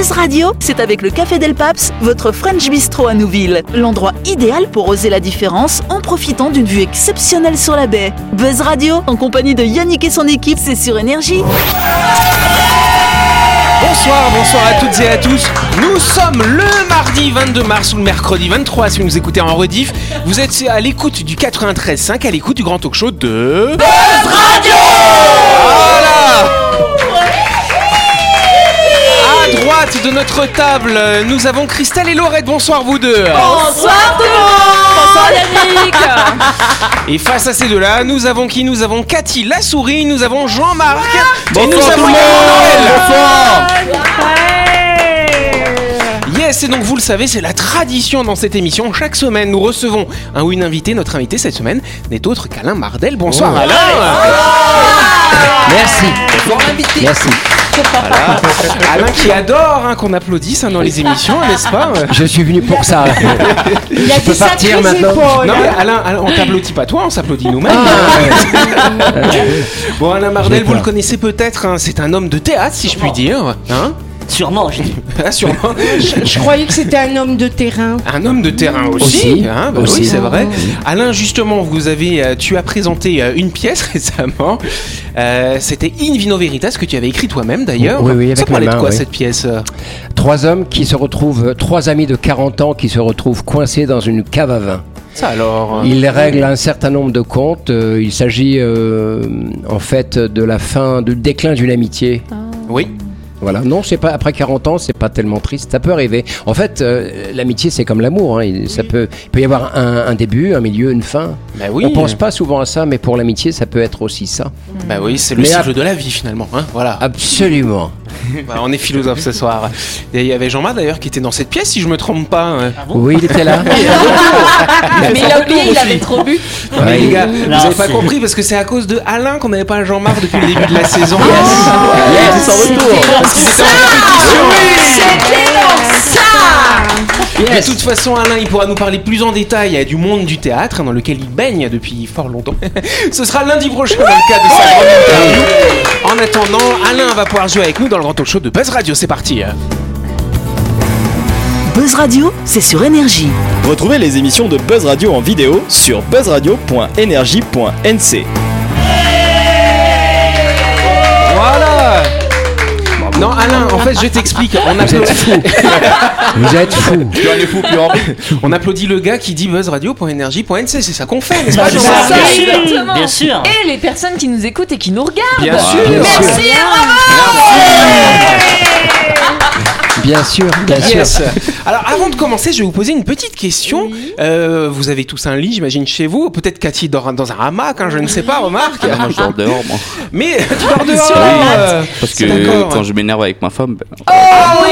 Buzz Radio, c'est avec le Café Del Paps, votre French Bistro à Nouville. L'endroit idéal pour oser la différence en profitant d'une vue exceptionnelle sur la baie. Buzz Radio, en compagnie de Yannick et son équipe, c'est sur Énergie. Bonsoir, bonsoir à toutes et à tous. Nous sommes le mardi 22 mars ou le mercredi 23 si vous nous écoutez en rediff. Vous êtes à l'écoute du 93.5, à l'écoute du grand talk show de... Buzz Radio droite de notre table, nous avons Christelle et Laurette. Bonsoir vous deux. Bonsoir tout le monde. Bonsoir Yannick. Et face à ces deux-là, nous avons qui? Nous avons Cathy la souris, nous avons Jean-Marc. Et nous Bonsoir tout avons le Noël. monde Bonsoir. Yes, et donc vous le savez, c'est la tradition dans cette émission. Chaque semaine, nous recevons un ou une invitée. Notre invité cette semaine n'est autre qu'Alain Mardel. Bonsoir Alain. Merci. Merci Alain qui adore hein, qu'on applaudisse hein, dans les émissions, n'est-ce pas Je suis venu pour ça. Il a Je peux partir maintenant épaules Non mais Alain, Alain, on t'applaudit pas toi, on s'applaudit nous-mêmes. Ah. Bon Alain Mardel, vous le connaissez peut-être, hein, c'est un homme de théâtre si je puis dire. Hein Sûrement, j'ai. Ah, sûrement. Je croyais que c'était un homme de terrain. Un homme de terrain aussi, Aussi. hein, bah Aussi. oui c'est vrai. Alain justement, vous avez, euh, tu as présenté euh, une pièce récemment. Euh, C'était In Vino Veritas que tu avais écrit toi-même d'ailleurs. Oui, oui, avec Ça parlait de quoi oui. cette pièce Trois hommes qui se retrouvent, trois amis de 40 ans qui se retrouvent coincés dans une cave à vin. Ça alors. euh, Ils règlent un certain nombre de comptes. euh, Il s'agit euh, en fait de la fin, du déclin d'une amitié. Oui. Voilà, non, c'est pas après 40 ans, c'est pas tellement triste. Ça peut arriver. En fait, euh, l'amitié, c'est comme l'amour. hein, il- Ça peut, il peut y avoir un, un début, un milieu, une fin. Bah oui. On pense pas souvent à ça, mais pour l'amitié, ça peut être aussi ça. Bah oui, c'est le Mais cycle de la vie finalement. Hein voilà. Absolument. Bah, on est philosophe ce soir. Il y avait Jean-Marc d'ailleurs qui était dans cette pièce si je me trompe pas. hein. Oui, il était là. Mais il a oublié, il avait trop bu. Mais les gars, Non, vous avez pas compris parce que c'est à cause de Alain qu'on n'avait pas Jean-Marc depuis le début de la saison. Yes. Parce qu'ils étaient en compétition. De Yes. toute façon, Alain, il pourra nous parler plus en détail du monde du théâtre dans lequel il baigne depuis fort longtemps. Ce sera lundi prochain dans le cadre de sa grande interview. En attendant, Alain va pouvoir jouer avec nous dans le grand talk show de Buzz Radio. C'est parti. Buzz Radio, c'est sur Énergie. Retrouvez les émissions de Buzz Radio en vidéo sur buzzradio.energie.nc. Non, Alain, en fait, je t'explique. On Vous êtes applaudit, fou. Vous êtes fou. on applaudit le gars qui dit buzzradio.energie.nc. C'est ça qu'on fait, n'est-ce pas ça. Bien sûr. Exactement. Bien sûr. Et les personnes qui nous écoutent et qui nous regardent. Bien sûr. Bien sûr. Merci et Bien sûr, bien sûr. Yes. Alors avant de commencer, je vais vous poser une petite question. Euh, vous avez tous un lit, j'imagine, chez vous. Peut-être Cathy dort dans un hamac, hein, je ne sais pas, remarque. Ah, moi je dors dehors moi. Mais tu dors dehors. Euh, Parce que quand je m'énerve avec ma femme, ben, Ah oui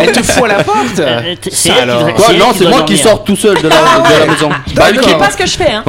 Elle te fout à la porte Euh, c'est alors. Quoi Non, c'est moi qui sors tout seul de la, de la maison. Je sais pas ce que je fais. Hein.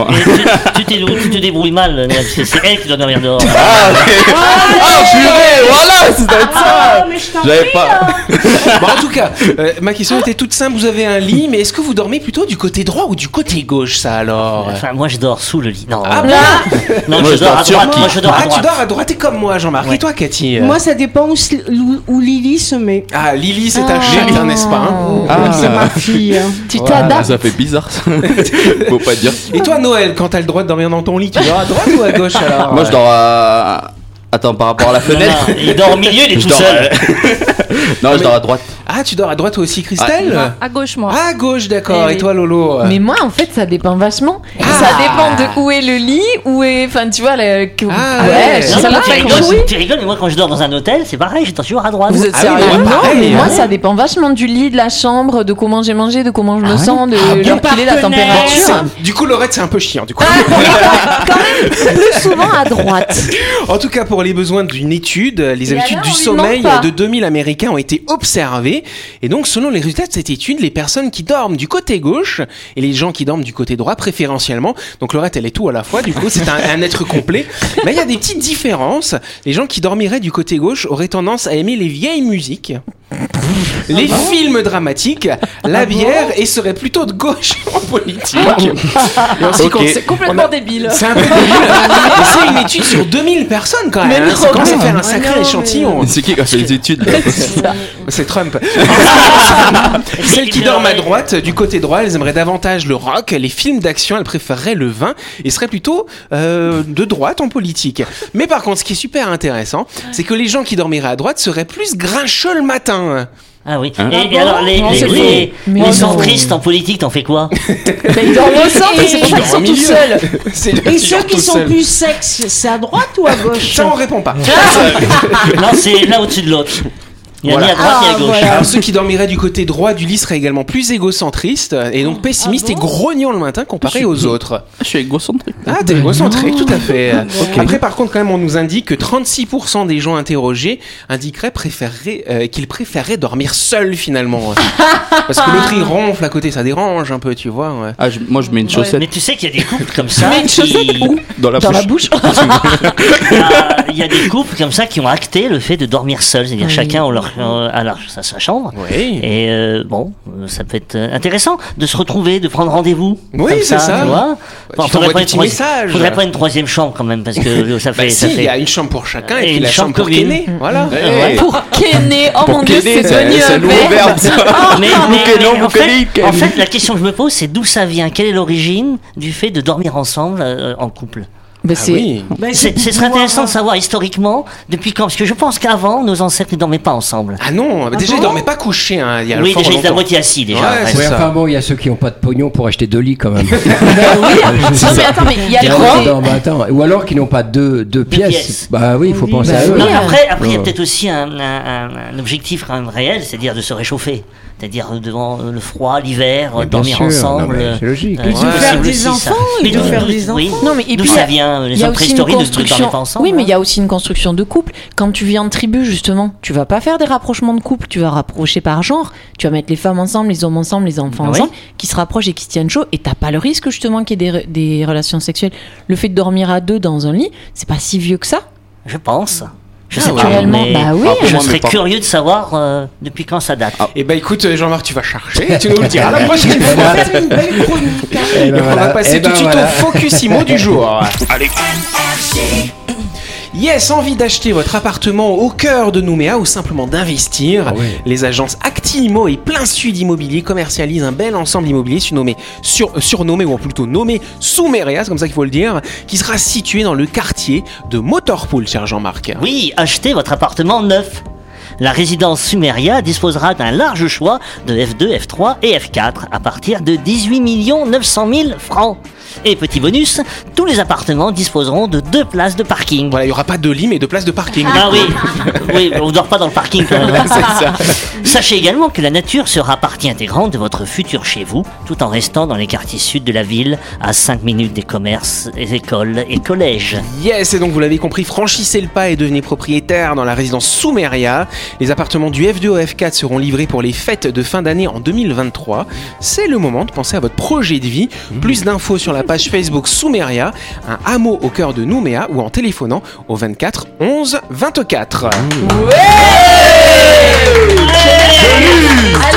Tu, tu, t'es- tu te débrouilles mal, c'est elle qui doit dormir dehors. Ah. Ah, purée, voilà, c'est ça. J'avais pas. Bon, en tout cas, euh, ma question était toute simple. Vous avez un lit, mais est-ce que vous dormez plutôt du côté droit ou du côté gauche, ça alors? Enfin, moi je dors sous le lit. Non, Ah euh, bon? non Moi, je je dors dors à sur droite. Moi je dors à Ah, tu droite. dors à droite et comme moi, Jean-Marc. Et toi, Cathy Moi, ça dépend où, où- où Lily se met. Ah, Lily, c'est ta chatte, hein, n'est-ce pas? Hein Ah. C'est ma fille. hein. Tu t'adaptes. Ça fait bizarre ça. Faut pas dire. Et toi, Noël, quand t'as le droit de dormir dans ton lit, tu dors à droite ou à gauche alors? Moi je dors à. Attends, par rapport à la Non, fenêtre. non, il dort au milieu, il est Je tout dors, seul. Non, je dors à droite. Ah, tu dors à droite toi aussi, Christelle À gauche, moi. Ah, à gauche, d'accord. Eh Et toi, Lolo Mais moi, en fait, ça dépend vachement. Ah. Ça dépend de où est le lit, où est. Enfin, tu vois, le... Ah, ouais, Non, pas tu, rigoles, tu rigoles, mais moi quand je dors dans un hôtel, c'est pareil, je dors toujours à droite. Vous êtes Ah oui, Non, pareil, mais moi, hein. ça dépend vachement du lit, de la chambre, de comment j'ai mangé, de comment je me Ah sens, de l'heure qu'il est, la température. Du coup, Laurette, c'est un peu chiant, du coup. Quand même plus souvent à droite. En tout cas, pour les besoins d'une étude, les habitudes du sommeil de 2000 Américains ont été observées. Et donc, selon les résultats de cette étude, les personnes qui dorment du côté gauche et les gens qui dorment du côté droit préférentiellement, donc Laurette, elle est tout à la fois, du coup, c'est un, un être complet. Mais il y a des petites différences. Les gens qui dormiraient du côté gauche auraient tendance à aimer les vieilles musiques. Les films dramatiques, la bière et serait plutôt de gauche en politique. Concerne- C'est complètement a- débile. C'est un peu débile. C'est une étude sur 2000 personnes quand même. Mais non, Ça commence à mais- faire un sacré non, mais- échantillon. C'est qui qui a fait les études C'est Trump. Celles qui dorment à droite, du côté droit, elles aimeraient davantage le rock. Les films d'action, elles préféreraient le vin et seraient plutôt euh, de droite en politique. Mais par contre, ce qui est super intéressant, c'est que les gens qui dormiraient à droite seraient plus grincheux le matin. Ah oui. Hein et, Ah et bon alors, les, Non, les, c'est les. Mais les non. centristes en politique, t'en fais quoi ils dorment au centre, et c'est pour ça qu'ils sont tout seuls. Et ceux qui sont seul. plus sexes, c'est à droite ou à gauche Ça, on répond pas. Non, c'est l'un au-dessus de l'autre. Il y a Voilà. ni à droite ni à Ah, gauche. voilà. Alors ceux qui dormiraient du côté droit du lit seraient également plus égocentristes et donc pessimistes et grognons le matin comparés aux autres. Je suis égocentrique. Ah, t'es égocentrique, tout à fait. Après, par contre, quand même, on nous indique que 36% des gens interrogés indiqueraient préférer, euh, qu'ils préféraient dormir seuls finalement. Parce que l'autre il ronfle à côté, ça dérange un peu, tu vois. ouais. Ah, je- moi je mets une chaussette Mais tu sais qu'il y a des couples comme ça. mets une qui- chaussette où? Dans la Dans bouche. bouche. Il y a- il y a des couples comme ça qui ont acté le fait de dormir seuls, c'est-à-dire Oui. chacun a leur, à leur- sa, sa chambre. Oui. Et euh, bon, euh, ça peut être euh, intéressant de se retrouver, de prendre rendez-vous. Oui, c'est ça. Tu vois tu faudrait pas une petits troisi- messages. faudrait pas une troisième chambre quand même, parce que euh, ça fait. Bah ça si, il fait... y a une chambre pour chacun et, Et puis une la chambre chambre pour. Kéné. Voilà. Ouais. Pour Kenny, oh mon dieu, c'est devenu un verbe. ça. mais, en, fait, en la question que je me pose, c'est d'où ça vient? Quelle est l'origine du fait de dormir ensemble euh, en couple? Bah, Ah c'est- oui. Ce serait intéressant de savoir historiquement depuis quand, parce que je pense qu'avant, nos ancêtres ne dormaient pas ensemble. Ah non, déjà ils dormaient pas couchés. Hein, il y a Oui, déjà, ils étaient à moitié assis déjà. Ouais, Ouais, enfin bon, il y a ceux qui n'ont pas de pognon pour acheter deux lits quand même. Non, mais attends, mais il y a le côté. non, mais attends. Ou alors qui n'ont pas deux, deux pièces. pièces. Bah oui, il faut penser bah à eux. Non, après, après il y a peut-être aussi un, un- un- un objectif quand même réel, c'est-à-dire de se réchauffer. C'est-à-dire devant euh, le froid, l'hiver, euh, dormir sûr, ensemble. c'est logique. euh, Et de c'est faire des enfants, Mais de faire des oui. Non, mais et puis, ça il y a- vient Les hommes préhistoriques ne dormaient pas ensemble. Oui, mais il y a aussi une construction de couple. Quand tu vis en tribu, justement, tu vas pas faire des rapprochements de couple. Tu vas rapprocher par genre. Tu vas mettre les femmes ensemble, les hommes ensemble, les enfants Ah oui. ensemble, qui se rapprochent et qui se tiennent chaud. Et t'as pas le risque justement qu'il y ait des, des relations sexuelles. Le fait de dormir à deux dans un lit, c'est pas si vieux que ça. Je pense. Je Ah sais ouais. pas. Actuellement, mais bah oui. Je serais curieux de savoir euh, depuis quand ça date. Et bah écoute, euh, Jean-Marc, tu vas chercher et tu nous le diras la prochaine fois. Voilà. faire une belle chronique. hein. Eh ben On va passer Eh tout ben de suite voilà. au Focusimo du jour. Allez. Yes, envie d'acheter votre appartement au cœur de Nouméa ou simplement d'investir Ah. Les agences Acti-Imo et Plein Sud Immobilier commercialisent un bel ensemble immobilier surnommé, sur, euh, surnommé ou plutôt nommé Souméria, c'est comme ça qu'il faut le dire, qui sera situé dans le quartier de Motorpool, cher Jean-Marc. Oui, achetez votre appartement neuf. La résidence Sumeria disposera d'un large choix de F2, F3 et F4 à partir de 18 900 000 francs. Et petit bonus, tous les appartements disposeront de deux places de parking. Voilà, il n'y aura pas de lit mais de place de parking. Ah oui, oui, on dort pas dans le parking quand même. Sachez également que la nature sera partie intégrante de votre futur chez vous, tout en restant dans les quartiers sud de la ville, à 5 minutes des commerces, des écoles et collèges. Yes, et donc vous l'avez compris, franchissez le pas et devenez propriétaire dans la résidence Soumeria. Les appartements du F2 au F4 seront livrés pour les fêtes de fin d'année en 2023. C'est le moment de penser à votre projet de vie. Plus d'infos sur la page Facebook Soumeria, un hameau au cœur de Nouméa ou en téléphonant au 24 11 24. Ah là, il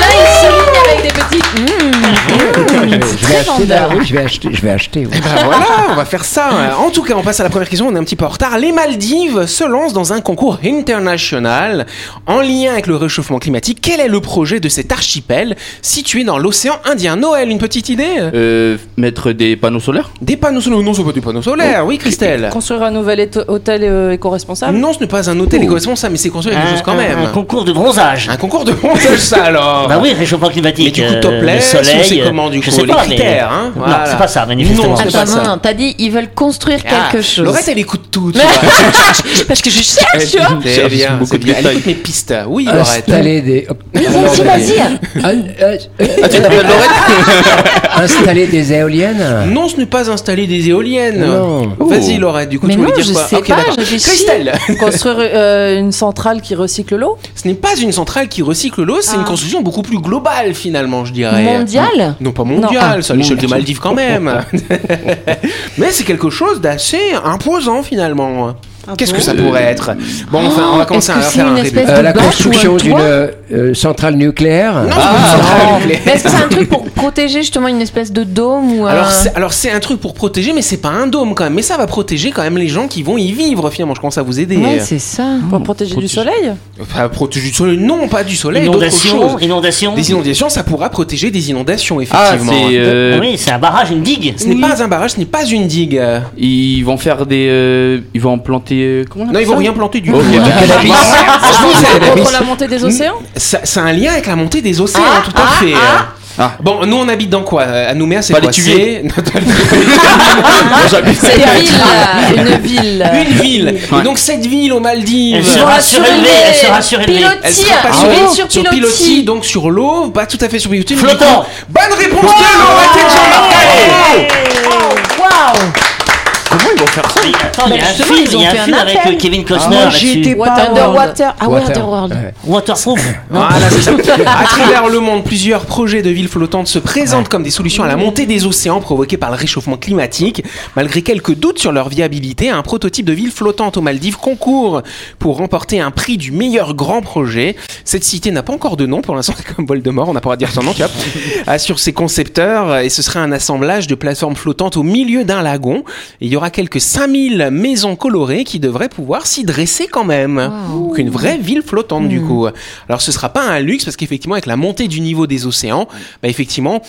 Là, vendeur. oui, je vais acheter, je vais acheter. oui. Ben voilà, on va faire ça. En tout cas, on passe à la première question, on est un petit peu en retard. Les Maldives se lancent dans un concours international en lien avec le réchauffement climatique. Quel est le projet de cet archipel situé dans l'océan Indien? Noël, une petite idée? Euh, mettre des panneaux solaires? Des panneaux solaires? Non, ce pas des panneaux solaires. Oui, Christelle. Construire un nouvel hôtel euh, éco-responsable? Non, ce n'est pas un hôtel éco-responsable, mais c'est construire quelque Un, chose quand même. un concours de bronzage. Un concours de montage, ça alors Bah oui, réchauffement climatique. Mais du coup, euh, topless, le ou c'est soleil, comment, du je coup, sais les pas, mais- critères, hein, Non, c'est pas ça, manifestement. Non, c'est Attends, pas ça. non, non, t'as dit ils veulent construire Ah, quelque chose. Laurette, elle écoute tout, tu vois. Parce que je cherche, tu vois. C'est bien, beaucoup de bien. Elle écoute mes pistes. Oui, Laurette. Installer des. Vas-y, vas-y. Ah, Ah, tu t'appelles Laurette Installer des éoliennes Non, ce n'est pas installer des éoliennes. Non. Vas-y. Laurette, du coup, Mais tu voulais non, dire je quoi sais Ok, pas, d'accord. Christelle, Construire euh, une centrale qui recycle l'eau ce n'est pas une centrale qui recycle l'eau, c'est une Ah. construction beaucoup plus globale, finalement, je dirais. Mondial Non, pas mondial, Non. ça à l'échelle des Maldives quand même. Mais c'est quelque chose d'assez imposant, finalement. Qu'est-ce que ça pourrait être? Bon, enfin, on va commencer est-ce à faire un rébut. Euh, la construction d'une euh, centrale nucléaire. Non, Ah, c'est pas une centrale nucléaire. Est-ce que c'est un truc pour protéger justement une espèce de dôme ou un... Alors c'est, alors c'est un truc pour protéger, mais c'est pas un dôme quand même. Mais ça va protéger quand même les gens qui vont y vivre finalement. Je commence à vous aider. Ouais, c'est ça. Pour protéger du soleil? Pas protéger du soleil, non, pas du soleil, Inondation, inondation. Des inondations, ça pourra protéger des inondations Ah, effectivement. c'est. euh, Oui, c'est un barrage, une digue. Ce n'est pas un barrage, ce n'est pas une digue. Ils vont faire des. euh, ils vont planter. Euh, Comment on Non, ils vont ça rien planter du tout. Du cannabis. Je vous aide. Contre la montée des océans Ça- C'est un lien avec la montée des océans, Ah, tout à fait. Ah. Bon, nous on habite dans quoi À Nouméa, c'est Pas quoi les. C'est une ville, là, une ville. une ville. Ouais. Et donc cette ville aux Maldives. Elle sera surélevée, elle sera surélevée. Elle sera pas ah sur, sur sur pilotis. pilotis, donc sur l'eau, pas tout à fait sur pilotis. Flottant. Bonne réponse de l'eau, attention Marc Vont faire ça Mais Attends, il y a Bah, un film, il ont y a un fait un film avec euh, Kevin Costner moi, là-dessus. j'étais pas Underwater. Ah ouais, Water. Underworld. Ouais. Waterproof. Voilà, c'est ça. À travers le monde, plusieurs projets de villes flottantes se présentent comme des solutions à la montée des océans provoquée par le réchauffement climatique. Malgré quelques doutes sur leur viabilité, un prototype de ville flottante aux Maldives concourt pour remporter un prix du meilleur grand projet. Cette cité n'a pas encore de nom pour l'instant, c'est comme Voldemort, on n'a pas de dire son nom, tu vois. Assure ses concepteurs et ce serait un assemblage de plateformes flottantes au milieu d'un lagon. Et il y aura quelques 5000 maisons colorées qui devraient pouvoir s'y dresser quand même. Donc une vraie ville flottante du coup. Alors ce sera pas un luxe parce qu'effectivement avec la montée du niveau des océans, bah effectivement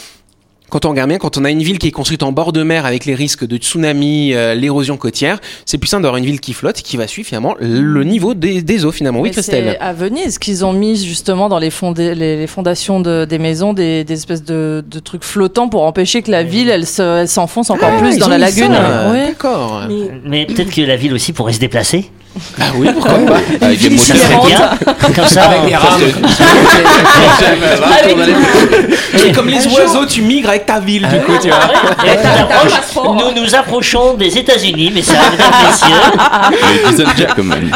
quand on regarde bien, quand on a une ville qui est construite en bord de mer avec les risques de tsunami, euh, l'érosion côtière, c'est plus simple d'avoir une ville qui flotte et qui va suivre finalement le niveau des, des eaux finalement. Oui, Mais Christelle. C'est à Venise qu'ils ont mis justement dans les, fondé- les, les fondations de- des maisons des, des espèces de, de trucs flottants pour empêcher que la ville elle se- elle s'enfonce encore Ah, plus dans la lagune. Ouais. D'accord. Mais peut-être que la ville aussi pourrait se déplacer. Ah oui, pourquoi pas. Avec des motos. serait bien. Comme ça, Avec des rames. Comme les oiseaux, tu migres avec ta ville du coup, tu vois. Tu t'approches- nous nous approchons des États-Unis, mais ça, mesdames, messieurs.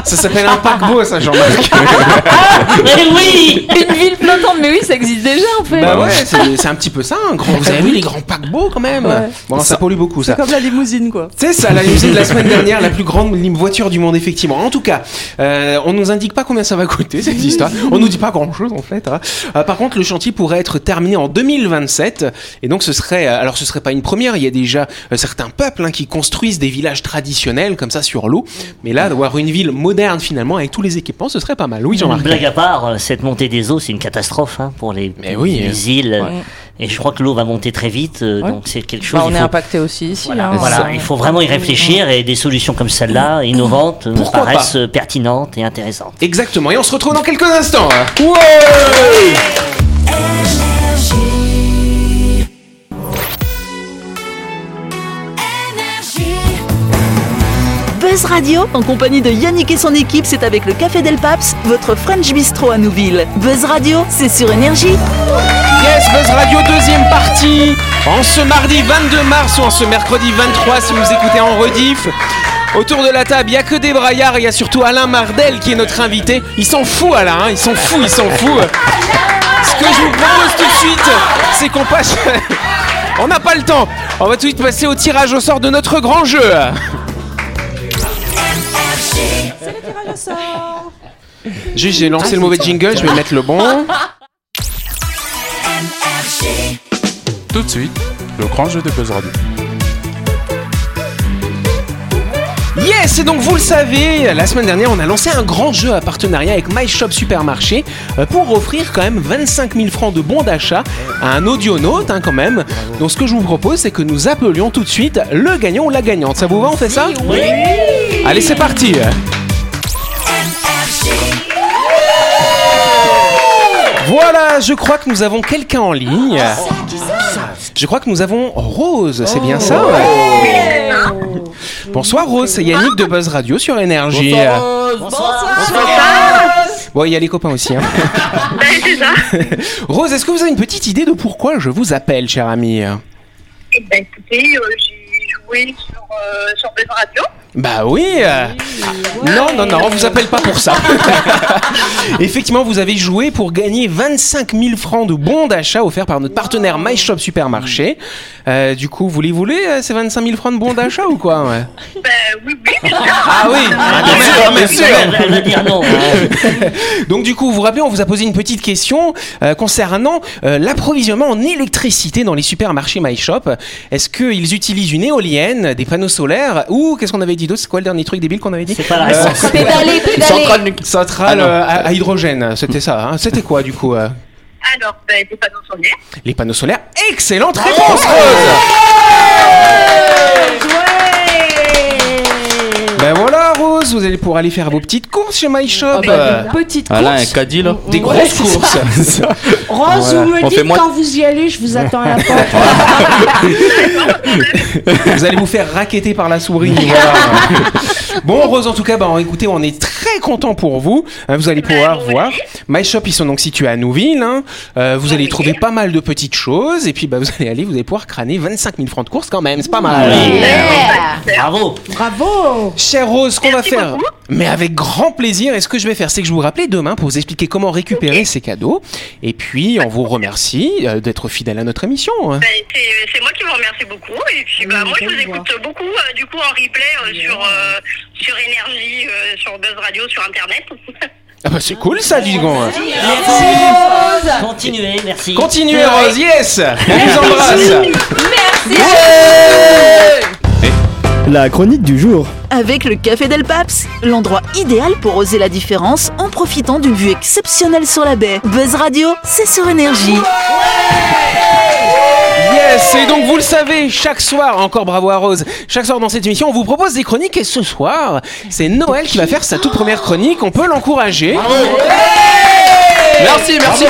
Ça s'appelle un paquebot, ça, Jean-Marc. Mais oui Une ville flottante, mais oui, ça existe déjà en fait. bah ouais, c'est un petit peu ça. Un grand... Vous avez vu les grands paquebots quand même. Bon, ça pollue beaucoup, ça. C'est comme la limousine quoi. C'est ça, la limousine de la semaine dernière, la plus grande voiture du monde, effectivement. En tout cas, euh, on nous indique pas combien ça va coûter cette histoire. On nous dit pas grand chose en fait. hein. Euh, par contre, le chantier pourrait être terminé en 2027, et donc ce serait, euh, alors ce serait pas une première. Il y a déjà euh, certains peuples hein, qui construisent des villages traditionnels comme ça sur l'eau, mais là, d'avoir une ville moderne finalement avec tous les équipements, ce serait pas mal. Oui, Jean-Marc. Blague à part, cette montée des eaux, c'est une catastrophe hein, pour les, Mais oui. les îles. Ouais. Et je crois que l'eau va monter très vite, euh, Ouais. donc c'est quelque chose. Bah, on il est faut- impacté aussi ici. Voilà, hein. voilà, il faut vraiment y réfléchir et des solutions comme celle-là, innovantes, me Pourquoi paraissent euh, pertinentes et intéressantes. Exactement. Et on se retrouve dans quelques instants. Buzz Radio, en compagnie de Yannick et son équipe, c'est avec le Café Del Paps, votre French Bistro à Nouville. Buzz Radio, c'est sur Énergie. Yes, Buzz Radio, deuxième partie. En ce mardi 22 mars ou en ce mercredi 23, si vous écoutez en rediff. Autour de la table, il n'y a que des braillards, il y a surtout Alain Mardel qui est notre invité. Il s'en fout, Alain, hein, il s'en fout, il s'en fout. Ce que je vous propose tout de suite, c'est qu'on passe. On n'a pas le temps. On va tout de suite passer au tirage au sort de notre grand jeu. Juste, j'ai lancé le mauvais jingle, je vais mettre le bon. Tout de suite, le grand jeu de Buzz Radio. Yes, et donc vous le savez, la semaine dernière, on a lancé un grand jeu à partenariat avec My Shop Supermarché euh, pour offrir quand même 25 000 francs de bons d'achat à un audionaute hein, quand même. Donc ce que je vous propose, c'est que nous appelions tout de suite le gagnant ou la gagnante. Ça vous va, on fait ça? Oui. Allez, c'est parti Voilà, je crois que nous avons quelqu'un en ligne. Je crois que nous avons Rose, c'est bien ça ouais Bonsoir Rose, c'est Yannick de Buzz Radio sur Énergie. Bon, il y a les copains aussi. Hein. Rose, est-ce que vous avez une petite idée de pourquoi je vous appelle, cher ami? Eh ben, écoutez, euh, j'ai- Oui, sur, euh, sur Buzz Radio. Bah oui euh, Non, non, non, on vous appelle pas pour ça. Effectivement, vous avez joué pour gagner 25 000 francs de bons d'achat offerts par notre partenaire MyShop Supermarché. Euh, du coup, vous les voulez, euh, ces 25 000 francs de bons d'achat ou quoi ouais? Ben oui, oui, bien sûr. Ah oui Ah, quand bien sûr, bien sûr, quand même. elle, elle va dire non. Donc du coup, vous vous rappelez, on vous a posé une petite question euh, concernant euh, l'approvisionnement en électricité dans les supermarchés MyShop. Est-ce qu'ils utilisent une éolienne, des panneaux solaires ou qu'est-ce qu'on avait dit d'autre? C'est quoi le dernier truc débile qu'on avait dit? C'est pas la réponse. Pédaler, pédaler. Centrale nucléaire. Centrale Ah euh, à, à hydrogène, c'était ça. hein C'était quoi du coup euh? Alors, ben, des panneaux solaires. Les panneaux solaires. Excellente réponse, Rose. Vous allez pouvoir aller faire vos petites courses chez MyShop. Ah bah, une petite Voilà, un caddie là. Des grosses courses. Rose, vous me On dites moins- quand vous y allez, je vous attends à la porte. vous allez vous faire raqueter par la souris. voilà. Bon, Rose, en tout cas, bah, écoutez, on est très content pour vous. Hein, vous allez pouvoir vous voir. My Shop, ils sont donc situés à Nouville. hein. Euh, vous allez Oui. trouver pas mal de petites choses. Et puis, bah, vous allez aller, vous allez pouvoir crâner 25 000 francs de course quand même. C'est pas mal. Bravo. Bravo Chère Rose, ce qu'on va faire, mais avec grand plaisir, et ce que je vais faire, c'est que je vous rappelle demain pour vous expliquer comment récupérer ces cadeaux. Et puis, on vous remercie euh, d'être fidèle à notre émission. hein. Ben, c'est moi qui vous remercie beaucoup. Et puis, bah, Oui, moi, je vous écoute beaucoup, euh, du coup, en replay euh, sur, euh, sur Énergie, euh, sur Buzz Radio, sur Internet. Ah bah, c'est cool ça, dis donc. hein. Continuez, merci. Continuez, Rose, yes On vous embrasse La chronique du jour. Avec le Café Del Paps, l'endroit idéal pour oser la différence en profitant d'une vue exceptionnelle sur la baie. Buzz Radio, c'est sur énergie. Yes Et donc, vous le savez, chaque soir, encore bravo à Rose, chaque soir dans cette émission, on vous propose des chroniques. Et ce soir, c'est Noël qui va faire sa toute première chronique. On peut l'encourager. Merci, merci.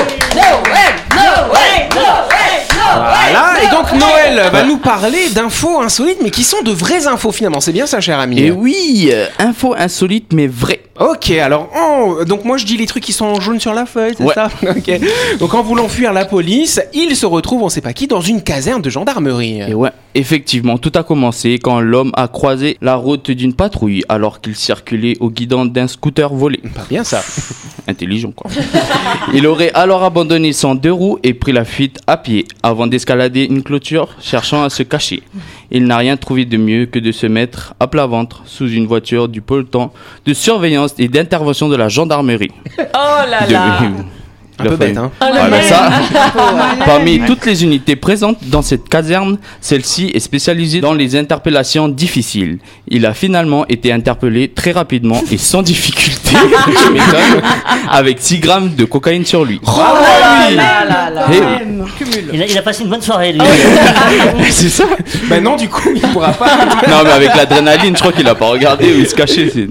Voilà, et donc Noël va nous parler d'infos insolites, mais qui sont de vraies infos finalement. C'est bien ça, cher ami Et oui, euh, info insolite mais vraie. Ok, alors, en- donc moi je dis les trucs qui sont en jaune sur la feuille, c'est Ouais. ça Ok. Donc en voulant fuir la police, il se retrouve, on sait pas qui, dans une caserne de gendarmerie. Et ouais, effectivement, tout a commencé quand l'homme a croisé la route d'une patrouille alors qu'il circulait au guidon d'un scooter volé. Pas bien ça. Intelligent quoi. Il aurait alors abandonné son deux roues et pris la fuite à pied avant d'escalader une clôture cherchant à se cacher. Il n'a rien trouvé de mieux que de se mettre à plat ventre sous une voiture du peloton de surveillance et d'intervention de la gendarmerie. Oh là De- là. Un peu bête, hein. Ouais, bah ça, parmi toutes les unités présentes dans cette caserne, celle-ci est spécialisée dans les interpellations difficiles. Il a finalement été interpellé très rapidement et sans difficulté, avec 6 grammes de cocaïne sur lui. là là là. Eh Il a, il a passé une bonne soirée, lui. c'est ça. Bah non, du coup, il pourra pas. Non, mais avec l'adrénaline, je crois qu'il a pas regardé où il se cachait. c'est-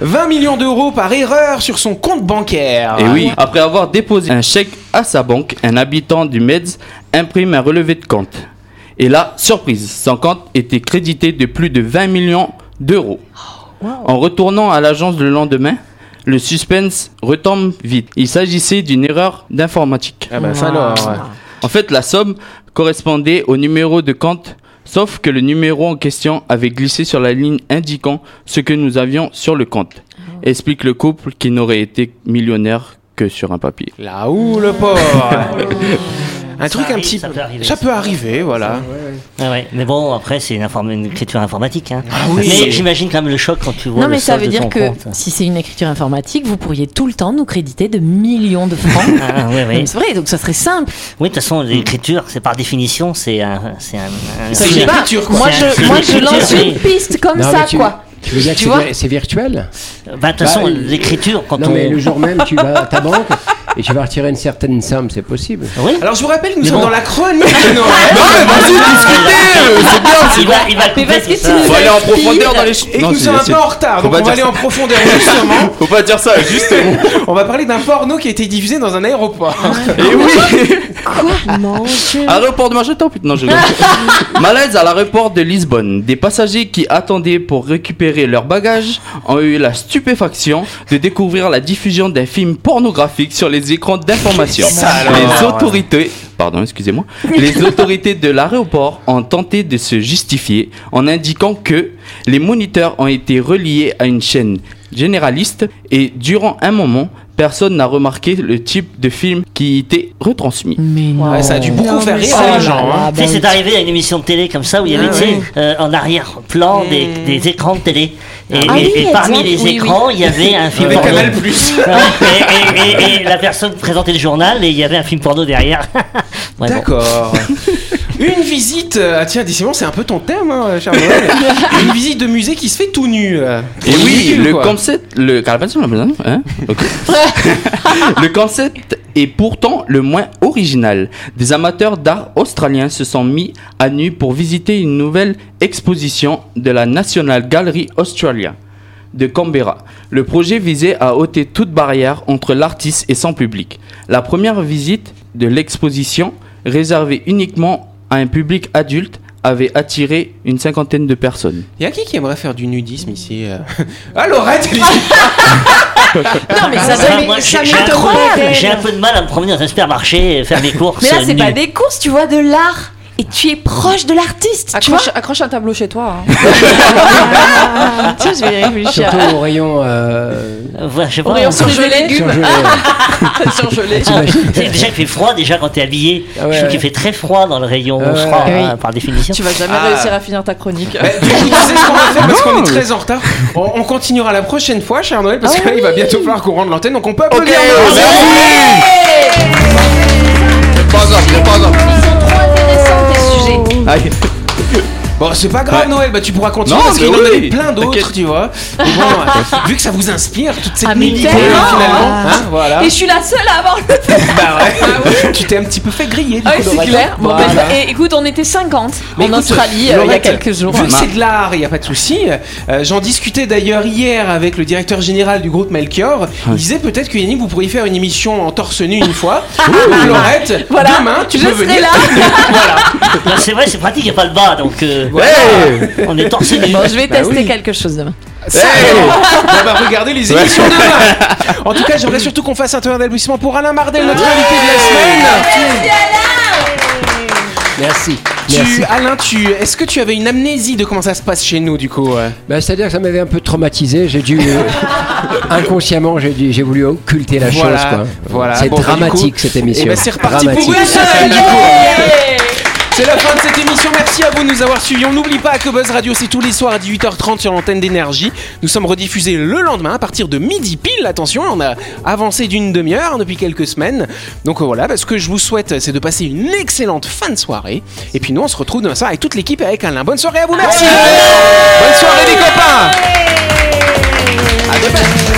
20 millions d'euros par erreur sur son compte bancaire. Et oui, après avoir déposé un chèque à sa banque, un habitant du Meds imprime un relevé de compte. Et là, surprise, son compte était crédité de plus de 20 millions d'euros. En retournant à l'agence le lendemain, le suspense retombe vite. Il s'agissait d'une erreur d'informatique. Ah ça alors. ouais. En fait, la somme correspondait au numéro de compte, sauf que le numéro en question avait glissé sur la ligne indiquant ce que nous avions sur le compte. Explique le couple qui n'aurait été millionnaire que sur un papier. Là où le port. Un Ça truc un petit. ça peut arriver, Ça ça. peut arriver, voilà. Ah ouais. Mais bon, après, c'est une, inform- une écriture informatique. Hein. oui. Mais j'imagine quand même le choc quand tu vois Non, le mais ça veut dire que compte. si c'est une écriture informatique, vous pourriez tout le temps nous créditer de millions de francs. Ah, C'est vrai, donc ça serait simple. Oui, de toute façon, l'écriture, c'est par définition, c'est un. C'est un, un- une écriture, quoi. Moi, je, moi, lance une piste comme Non, ça, tu- quoi. Tu veux dire que Tu vir- c'est virtuel? Bah, de toute façon, Bah, l'écriture, quand Non, on. mais le jour même, tu vas à ta banque et tu vas retirer une certaine somme, c'est possible. Oui. Alors je vous rappelle, nous Mais sommes bon. dans la chronique. Non, mais vas-y, discutez euh, C'est bien, c'est il bon va, il va couper parce que tout ça. Faut aller en profondeur dans les... ch- Et Non, nous sommes un peu en retard, donc on va aller ça. en profondeur justement. Faut pas dire ça, justement. On va parler d'un porno qui a été diffusé dans un aéroport. Et oui Mon Dieu. Aéroport de Magetan, putain, non, je. Malaise à l'aéroport de Lisbonne. Des passagers qui attendaient pour récupérer leurs bagages ont eu la stupéfaction de découvrir la diffusion d'un film pornographique sur les écrans d'information. Les autorités pardon, excusez-moi, les autorités de l'aéroport ont tenté de se justifier en indiquant que les moniteurs ont été reliés à une chaîne généraliste et durant un moment, personne n'a remarqué le type de film qui était retransmis. Mais non. Ouais, ça a dû beaucoup Non, faire rire ça, les gens. hein. Ah, Tu sais, bah, c'est arrivé à une émission de télé comme ça où il y avait Ah, tu sais, ouais. euh, en arrière-plan des, des écrans de télé. Et, Ah et- oui, et parmi les Oui, écrans, il y avait un film porno. Canal Plus. Ouais, et, et- et- et la personne présentait le journal et il y avait un film porno derrière. Ouais, bon. Une visite, euh, ah tiens, décidément, c'est un peu ton thème, hein, cher Noël. Une visite de musée qui se fait tout nu. Et oui, le quoi. concept, le hein le concept est pourtant le moins original. Des amateurs d'art australiens se sont mis à nu pour visiter une nouvelle exposition de la National Gallery Australia de Canberra. Le projet visait à ôter toute barrière entre l'artiste et son public. La première visite de l'exposition, réservée uniquement à un public adulte, avait attiré une cinquantaine de personnes. Y a qui qui aimerait faire du nudisme ici euh? Ah, Laurette, elle est- Non, mais ça Ça, moi, ça j'ai un, peu- d'elle. j'ai un peu de mal à me promener dans un supermarché et faire des courses. Mais là, c'est euh, pas des courses, tu vois, de l'art. Et tu es proche de l'artiste, tu vois. Accroche, accroche un tableau chez toi. hein. Tiens, je vais y réfléchir. Surtout au rayon euh, Euh, voilà, je sais pas. Rayon surgelé. surgelé. Surgelé. Ah, c'est- déjà, il fait froid déjà quand t'es habillé. Ah ouais, je trouve ouais. qu'il fait très froid dans le rayon Ah ouais, froid, ouais. hein, par définition. Tu vas jamais Ah. réussir à finir ta chronique. Bah, du coup, tu sais ce qu'on va faire parce qu'on est très en retard. On, on continuera la prochaine fois, cher Noël, parce que là, il va bientôt falloir qu'on rende l'antenne, donc on peut applaudir Noël. Pas grave, c'est pas grave. Bon, c'est pas grave, Ouais. Noël, bah tu pourras continuer Non, parce qu'il en oui, avait plein d'autres, tu vois. Bon, vu que ça vous inspire, toute cette Ah, finalement, hein, voilà. Et je suis la seule à avoir le Bah ouais, tu t'es un petit peu fait griller, du Ah coup, oui, c'est clair. Bon, Voilà. ben, et écoute, on était 50 Mais en écoute, Australie euh, il y a quelques jours. Vu que c'est de l'art, il n'y a pas de souci. euh, J'en discutais d'ailleurs hier avec le directeur général du groupe Melchior. Il disait peut-être que Yannick, vous pourriez faire une émission en torse nu une fois. Donc, Laurette, Voilà. demain, tu Je peux venir. là. voilà. Là, c'est vrai, c'est pratique, il n'y a pas le bas, donc euh, on est torse nu. Bon, je vais Bah tester oui. quelque chose demain. Ça, on va regarder les émissions demain. En tout cas, j'aimerais surtout qu'on fasse un tour d'applaudissement pour Alain Mardel, notre invité de la semaine. Merci. Tu, Merci. Alain, tu, est-ce que tu avais une amnésie de comment ça se passe chez nous, du coup euh Bah, C'est-à-dire que ça m'avait un peu traumatisé. J'ai dû. euh, inconsciemment, j'ai dû- j'ai voulu occulter la Voilà, chose. quoi. voilà. C'est Bon, bah, dramatique coup, cette Eh émission. ben, c'est reparti pour Dramatique. une semaine, du coup. C'est la fin de cette émission. Merci à vous de nous avoir suivis. On n'oublie pas que Buzz Radio, c'est tous les soirs à 18h30 sur l'antenne d'énergie. Nous sommes rediffusés le lendemain à partir de midi pile. Attention, on a avancé d'une demi-heure depuis quelques semaines. Donc voilà, bah, ce que je vous souhaite, c'est de passer une excellente fin de soirée. Et puis nous, on se retrouve demain soir avec toute l'équipe et avec Alain. Bonne soirée à vous, merci. Bonne soirée les copains. À demain.